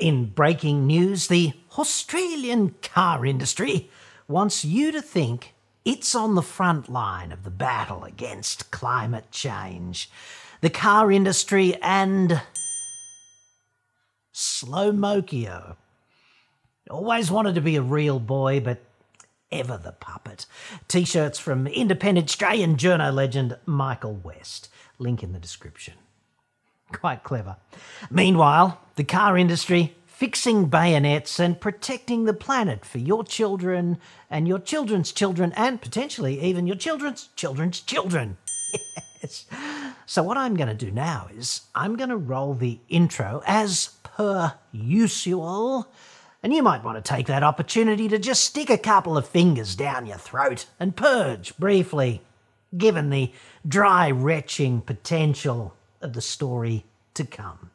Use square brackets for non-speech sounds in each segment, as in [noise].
In breaking news, the Australian car industry wants you to think it's on the front line of the battle against climate change. The car industry and Slowmokio. Always wanted to be a real boy, but ever the puppet. T shirts from independent Australian journo legend Michael West. Link in the description. Quite clever. Meanwhile, the car industry fixing bayonets and protecting the planet for your children and your children's children and potentially even your children's children's children. [laughs] Yes. So, what I'm going to do now is I'm going to roll the intro as per usual. And you might want to take that opportunity to just stick a couple of fingers down your throat and purge briefly, given the dry retching potential of the story to come.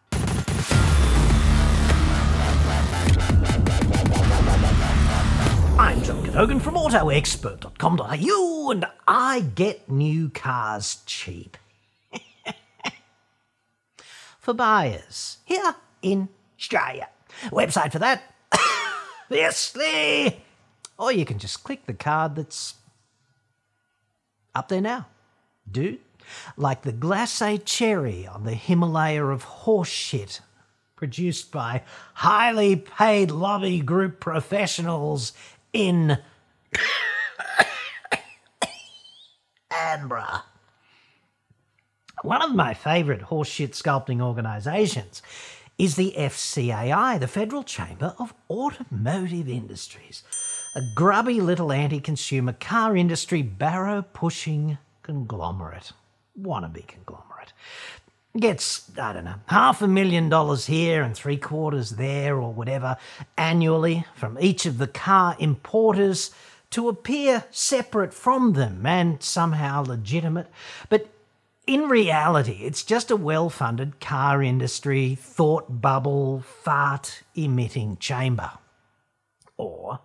I'm John Cadogan from AutoExpert.com.au and I get new cars cheap. [laughs] for buyers here in Australia. Website for that, [coughs] obviously. Or you can just click the card that's up there now. Dude, like the glacé cherry on the Himalaya of horse shit produced by highly paid lobby group professionals in Canberra. One of my favourite horseshit sculpting organisations is the FCAI, the Federal Chamber of Automotive Industries, a grubby little anti consumer car industry barrow pushing conglomerate. Wannabe conglomerate. Gets, I don't know, half a million dollars here and three quarters there or whatever annually from each of the car importers to appear separate from them and somehow legitimate. But in reality, it's just a well funded car industry, thought bubble, fart emitting chamber. Or,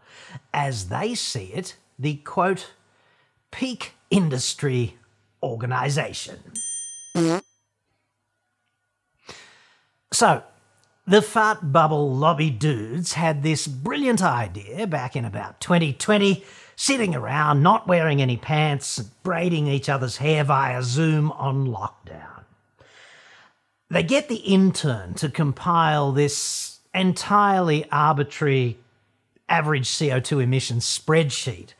as they see it, the quote, peak industry organisation. so, the fart bubble lobby dudes had this brilliant idea back in about 2020 sitting around, not wearing any pants, braiding each other's hair via Zoom on lockdown. They get the intern to compile this entirely arbitrary average CO2 emissions spreadsheet.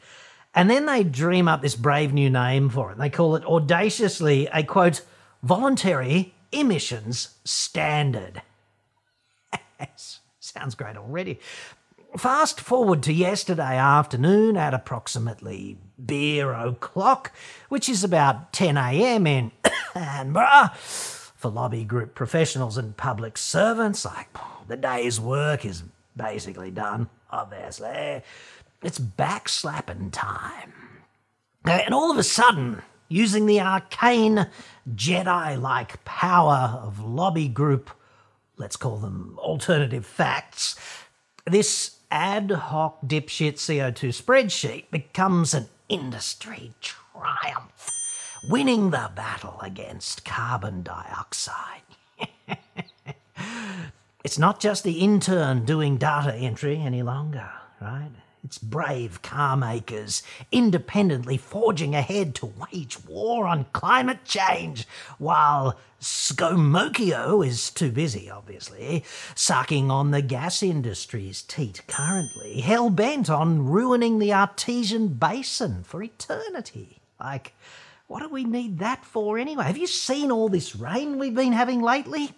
And then they dream up this brave new name for it. They call it audaciously a quote, voluntary emissions standard. Sounds great already. Fast forward to yesterday afternoon at approximately beer o'clock, which is about 10 a.m. in Canberra. For lobby group professionals and public servants, like the day's work is basically done, obviously. It's backslapping time. And all of a sudden, using the arcane Jedi like power of lobby group, let's call them alternative facts, this ad hoc dipshit CO2 spreadsheet becomes an industry triumph, winning the battle against carbon dioxide. [laughs] it's not just the intern doing data entry any longer, right? It's brave car makers independently forging ahead to wage war on climate change, while Slowmokio is too busy, obviously, sucking on the gas industry's teat currently, hell bent on ruining the artesian basin for eternity. Like, what do we need that for anyway? Have you seen all this rain we've been having lately?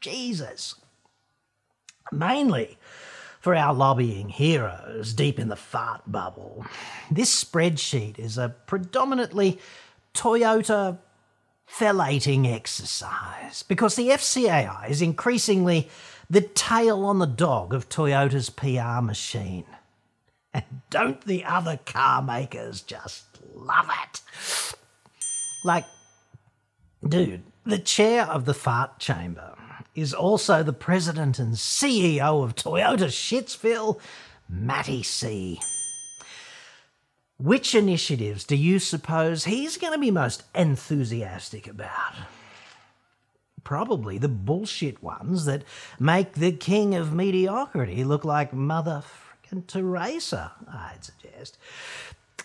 Jesus. Mainly for our lobbying heroes deep in the fart bubble. This spreadsheet is a predominantly Toyota fellating exercise because the FCAI is increasingly the tail on the dog of Toyota's PR machine. And don't the other car makers just love it? Like, dude, the chair of the fart chamber is also the president and CEO of Toyota Shitsville, Matty C. Which initiatives do you suppose he's going to be most enthusiastic about? probably the bullshit ones that make the king of mediocrity look like Mother frickin' Teresa, I'd suggest.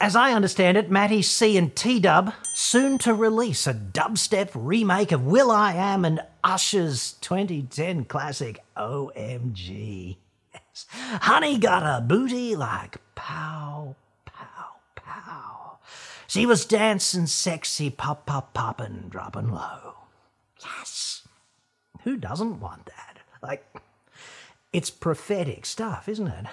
As I understand it, Matty C and T Dub soon to release a dubstep remake of will.i.am and Usher's 2010 classic OMG. Yes. Honey got a booty like pow, pow, pow. She was dancing sexy, pop, pop, popping, dropping low. Yes. Who doesn't want that? Like, it's prophetic stuff, isn't it?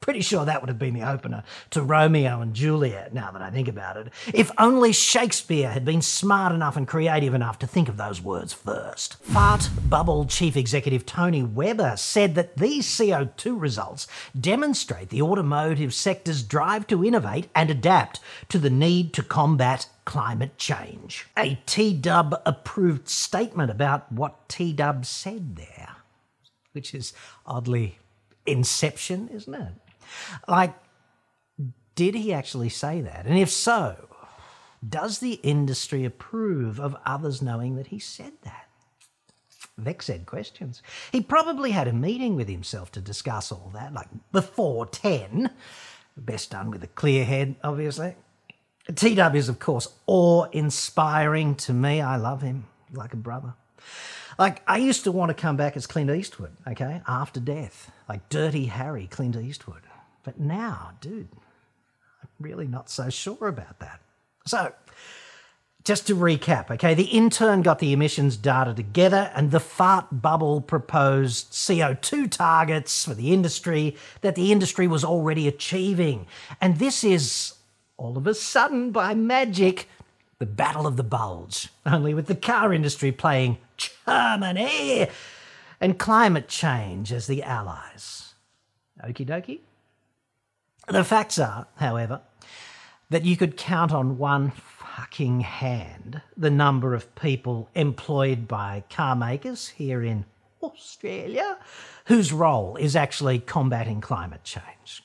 Pretty sure that would have been the opener to Romeo and Juliet, now that I think about it. If only Shakespeare had been smart enough and creative enough to think of those words first. Fart Bubble Chief Executive Tony Weber said that these CO2 results demonstrate the automotive sector's drive to innovate and adapt to the need to combat climate change. A T Dub approved statement about what T Dub said there, which is oddly inception, isn't it? Like, did he actually say that? And if so, does the industry approve of others knowing that he said that? Vexed questions. He probably had a meeting with himself to discuss all that, like before 10. Best done with a clear head, obviously. T Dub is, of course, awe inspiring to me. I love him like a brother. Like, I used to want to come back as Clint Eastwood, okay, after death. Like Dirty Harry Clint Eastwood. But now, dude, I'm really not so sure about that. So, just to recap, okay, the intern got the emissions data together and the fart bubble proposed CO2 targets for the industry that the industry was already achieving. And this is, all of a sudden, by magic, the Battle of the Bulge, only with the car industry playing Germany and climate change as the allies. Okie dokie? The facts are, however, that you could count on one fucking hand the number of people employed by car makers here in Australia whose role is actually combating climate change.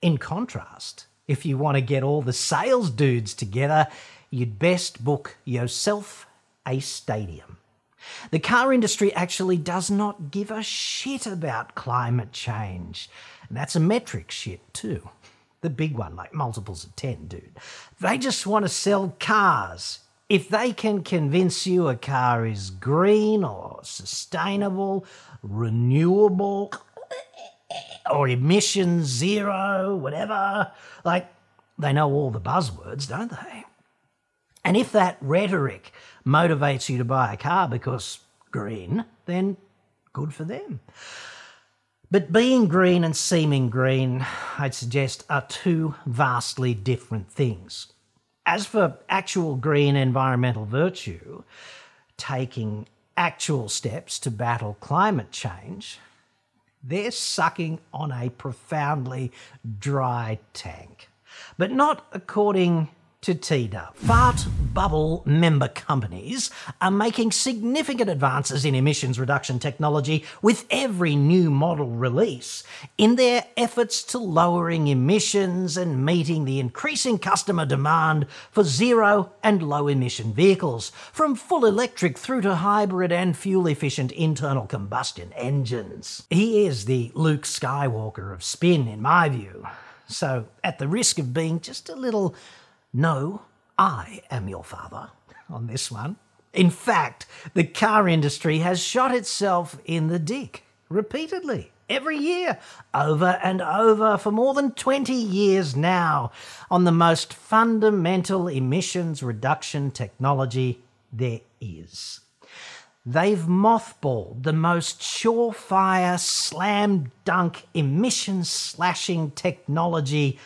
In contrast, if you want to get all the sales dudes together, you'd best book yourself a stadium. The car industry actually does not give a shit about climate change. That's a metric shit too. The big one, like multiples of 10, dude. They just want to sell cars. If they can convince you a car is green or sustainable, renewable, or emission zero, whatever, like they know all the buzzwords, don't they? And if that rhetoric motivates you to buy a car because green, then good for them. But being green and seeming green, I'd suggest, are two vastly different things. As for actual green environmental virtue, taking actual steps to battle climate change, they're sucking on a profoundly dry tank. But not according to T-Dub. Fart bubble member companies are making significant advances in emissions reduction technology with every new model release in their efforts to lowering emissions and meeting the increasing customer demand for zero and low emission vehicles, from full electric through to hybrid and fuel efficient internal combustion engines. He is the Luke Skywalker of spin, in my view. So, at the risk of being just a little no, I am your father [laughs] on this one. In fact, the car industry has shot itself in the dick repeatedly, every year, over and over for more than 20 years now, on the most fundamental emissions reduction technology there is. They've mothballed the most surefire slam dunk emission slashing technology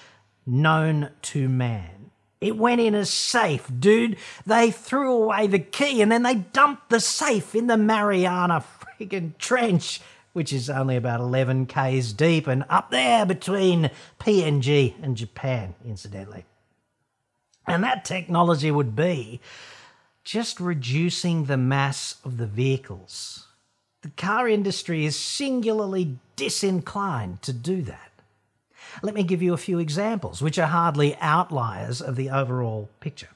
known to man. It went in a safe, dude. They threw away the key and then they dumped the safe in the Mariana friggin' Trench, which is only about 11 k's deep and up there between PNG and Japan, incidentally. And that technology would be just reducing the mass of the vehicles. The car industry is singularly disinclined to do that. Let me give you a few examples, which are hardly outliers of the overall picture.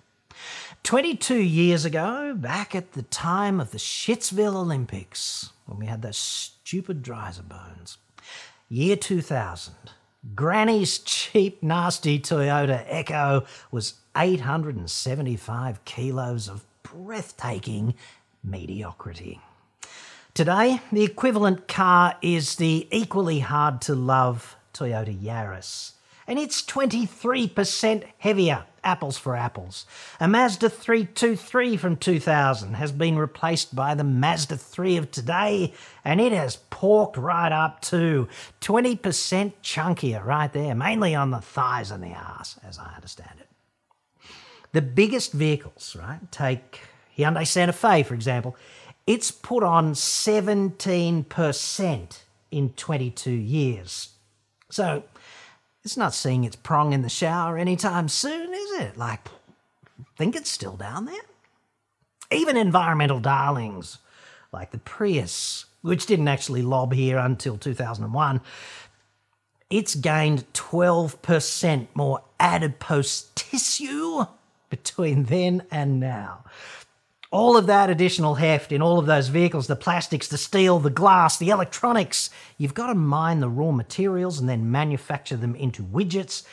22 years ago, back at the time of the Shitsville Olympics, when we had those stupid Driza-Bones, year 2000, Granny's cheap, nasty Toyota Echo was 875 kilos of breathtaking mediocrity. Today, the equivalent car is the equally hard to love Toyota Yaris, and it's 23% heavier, apples for apples. A Mazda 323 from 2000 has been replaced by the Mazda 3 of today, and it has porked right up to 20% chunkier right there, mainly on the thighs and the ass, as I understand it. The biggest vehicles, right? Take Hyundai Santa Fe, for example. It's put on 17% in 22 years. So it's not seeing its prong in the shower anytime soon, is it? Like, think it's still down there? Even environmental darlings like the Prius, which didn't actually lob here until 2001, it's gained 12% more adipose tissue between then and now. All of that additional heft in all of those vehicles the plastics, the steel, the glass, the electronics you've got to mine the raw materials and then manufacture them into widgets,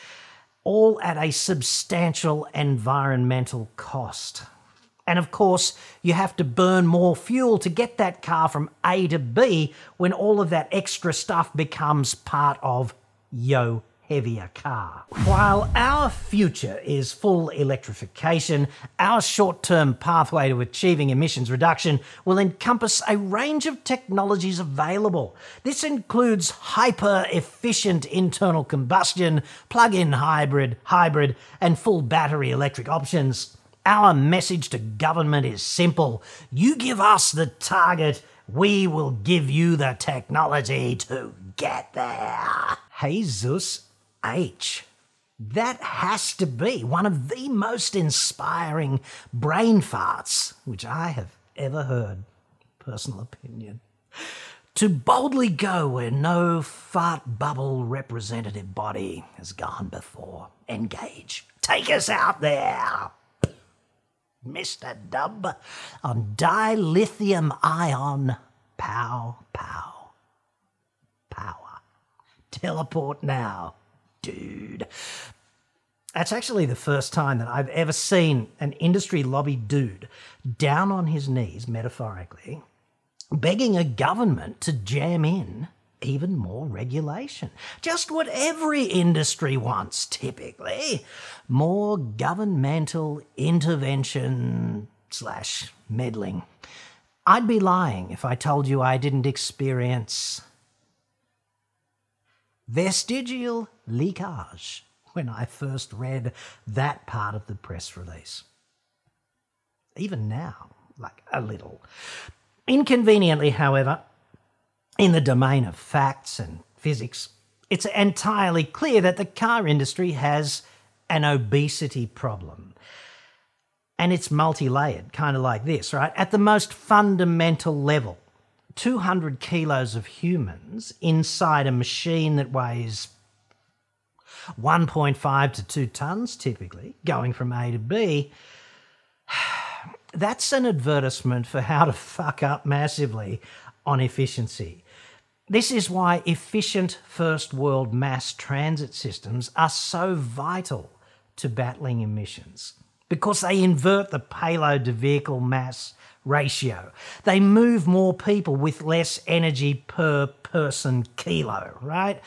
all at a substantial environmental cost. And of course, you have to burn more fuel to get that car from A to B when all of that extra stuff becomes part of yo heavier car. While our future is full electrification, our short term pathway to achieving emissions reduction will encompass a range of technologies available. This includes hyper efficient internal combustion, plug in hybrid, hybrid, and full battery electric options. Our message to government is simple you give us the target, we will give you the technology to get there. Jesus H. That has to be one of the most inspiring brain farts which I have ever heard. Personal opinion. To boldly go where no fart bubble representative body has gone before. Engage. Take us out there. Mr. Dub on dilithium ion pow pow. Power. Teleport now dude. That's actually the first time that I've ever seen an industry lobby dude down on his knees, metaphorically, begging a government to jam in even more regulation. Just what every industry wants, typically. More governmental intervention slash meddling. I'd be lying if I told you I didn't experience vestigial leakage when I first read that part of the press release. Even now, like a little. Inconveniently, however, in the domain of facts and physics, it's entirely clear that the car industry has an obesity problem. And it's multi layered, kind of like this, right? At the most fundamental level, 200 kilos of humans inside a machine that weighs 1.5 to 2 tons typically, going from A to B, [sighs] that's an advertisement for how to fuck up massively on efficiency. This is why efficient first world mass transit systems are so vital to battling emissions because they invert the payload to vehicle mass ratio. They move more people with less energy per person kilo, right?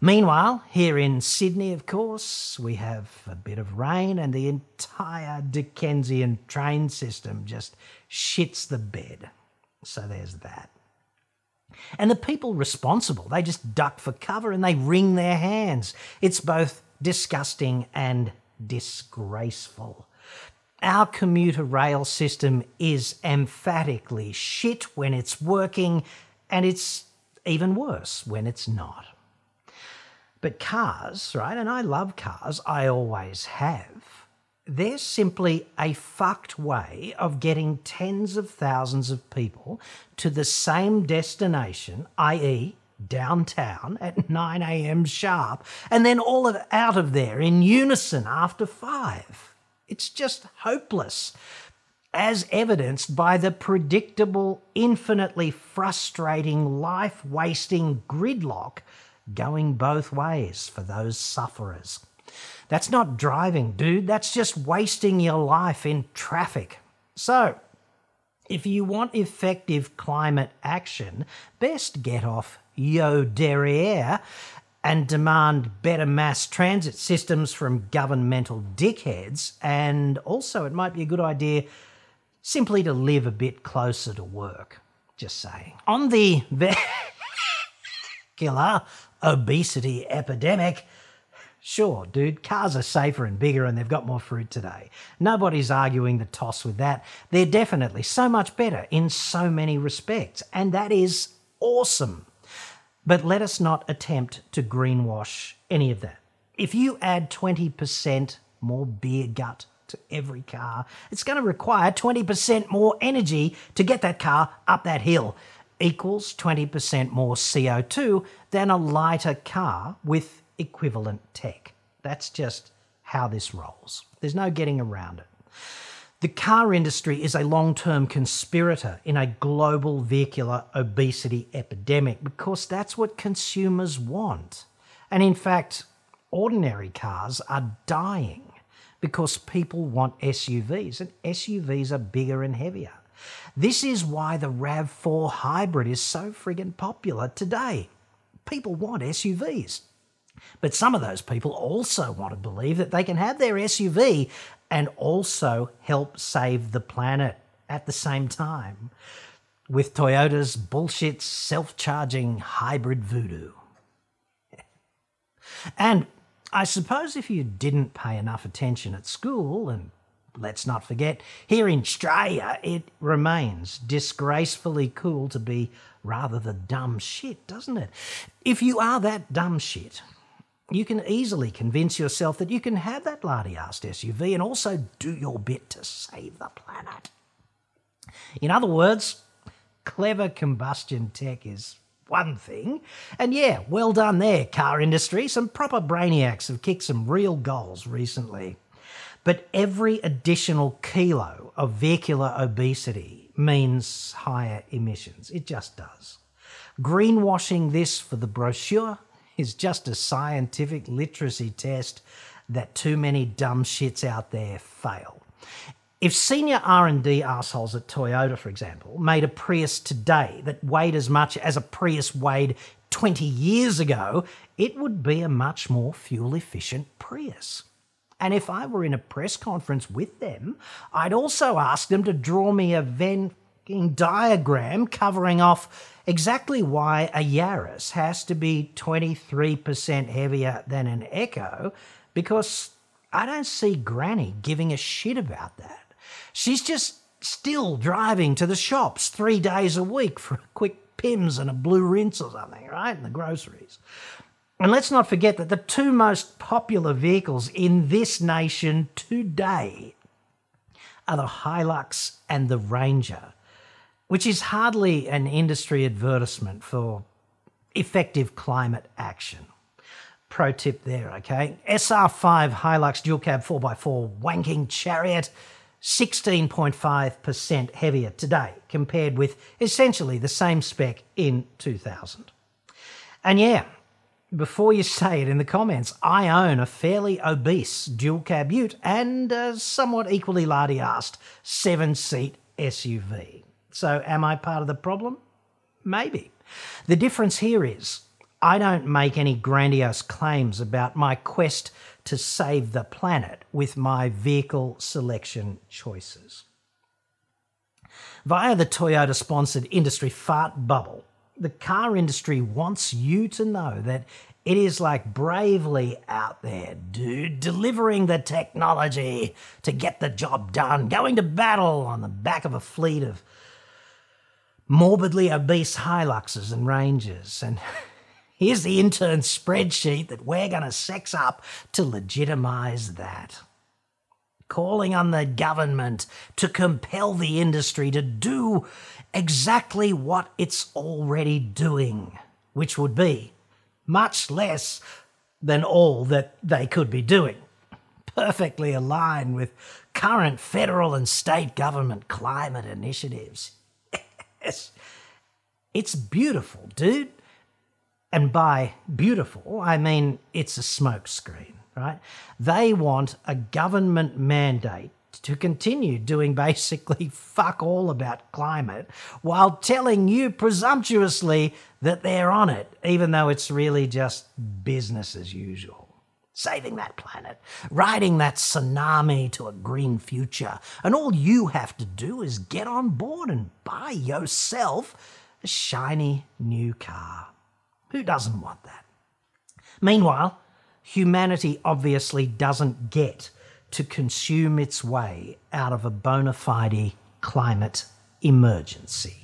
Meanwhile, here in Sydney, of course, we have a bit of rain and the entire Dickensian train system just shits the bed. So there's that. And the people responsible, they just duck for cover and they wring their hands. It's both disgusting and disgraceful. Our commuter rail system is emphatically shit when it's working, and it's even worse when it's not. But cars, right, and I love cars, I always have, they're simply a fucked way of getting tens of thousands of people to the same destination, i.e., downtown at 9 a.m. sharp, and then all of out of there in unison after five. It's just hopeless, as evidenced by the predictable, infinitely frustrating, life wasting gridlock going both ways for those sufferers. That's not driving, dude. That's just wasting your life in traffic. So, if you want effective climate action, best get off yo derriere and demand better mass transit systems from governmental dickheads. And also, it might be a good idea simply to live a bit closer to work. Just saying. On the [laughs] killer obesity epidemic, Sure, dude, cars are safer and bigger and they've got more fruit today. Nobody's arguing the toss with that. They're definitely so much better in so many respects, and that is awesome. But let us not attempt to greenwash any of that. If you add 20% more beer gut to every car, it's going to require 20% more energy to get that car up that hill, equals 20% more CO2 than a lighter car with equivalent tech. That's just how this rolls. There's no getting around it. The car industry is a long term conspirator in a global vehicular obesity epidemic because that's what consumers want. And in fact, ordinary cars are dying because people want SUVs, and SUVs are bigger and heavier. This is why the RAV4 hybrid is so friggin' popular today. People want SUVs. But some of those people also want to believe that they can have their SUV and also help save the planet at the same time with Toyota's bullshit self charging hybrid voodoo. [laughs] And I suppose if you didn't pay enough attention at school, and let's not forget, here in Australia, it remains disgracefully cool to be rather the dumb shit, doesn't it? If you are that dumb shit, you can easily convince yourself that you can have that lardy-assed SUV and also do your bit to save the planet. In other words, clever combustion tech is one thing. And yeah, well done there, car industry. Some proper brainiacs have kicked some real goals recently. But every additional kilo of vehicular obesity means higher emissions. It just does. Greenwashing this for the brochure is just a scientific literacy test that too many dumb shits out there fail. If senior R&D assholes at Toyota, for example, made a Prius today that weighed as much as a Prius weighed 20 years ago, it would be a much more fuel efficient Prius. And if I were in a press conference with them, I'd also ask them to draw me a Venn diagram covering off exactly why a Yaris has to be 23% heavier than an Echo, because I don't see Granny giving a shit about that. She's just still driving to the shops three days a week for a [laughs] quick Pimm's and a blue rinse or something, right? And the groceries. And let's not forget that the two most popular vehicles in this nation today are the Hilux and the Ranger which is hardly an industry advertisement for effective climate action. Pro tip there, okay? SR5 Hilux dual cab 4x4 wanking chariot, 16.5% heavier today compared with essentially the same spec in 2000. And yeah, before you say it in the comments, I own a fairly obese dual cab ute and a somewhat equally lardy assed seven seat SUV. So, am I part of the problem? Maybe. The difference here is I don't make any grandiose claims about my quest to save the planet with my vehicle selection choices. Via the Toyota sponsored industry fart bubble, the car industry wants you to know that it is like bravely out there, dude, delivering the technology to get the job done, going to battle on the back of a fleet of morbidly obese Hiluxes and Rangers. And [laughs] here's the intern spreadsheet that we're going to sex up to legitimise that. Calling on the government to compel the industry to do exactly what it's already doing, which would be much less than all that they could be doing. perfectly aligned with current federal and state government climate initiatives. Yes. It's beautiful, dude. And by beautiful, I mean it's a smokescreen, right? They want a government mandate to continue doing [laughs] basically fuck all about climate while telling you presumptuously that they're on it, even though it's really just business as usual. Saving that planet, riding that tsunami to a green future. And all you have to do is get on board and buy yourself a shiny new car. Who doesn't want that? Meanwhile, humanity obviously doesn't get to consume its way out of a bona fide climate emergency.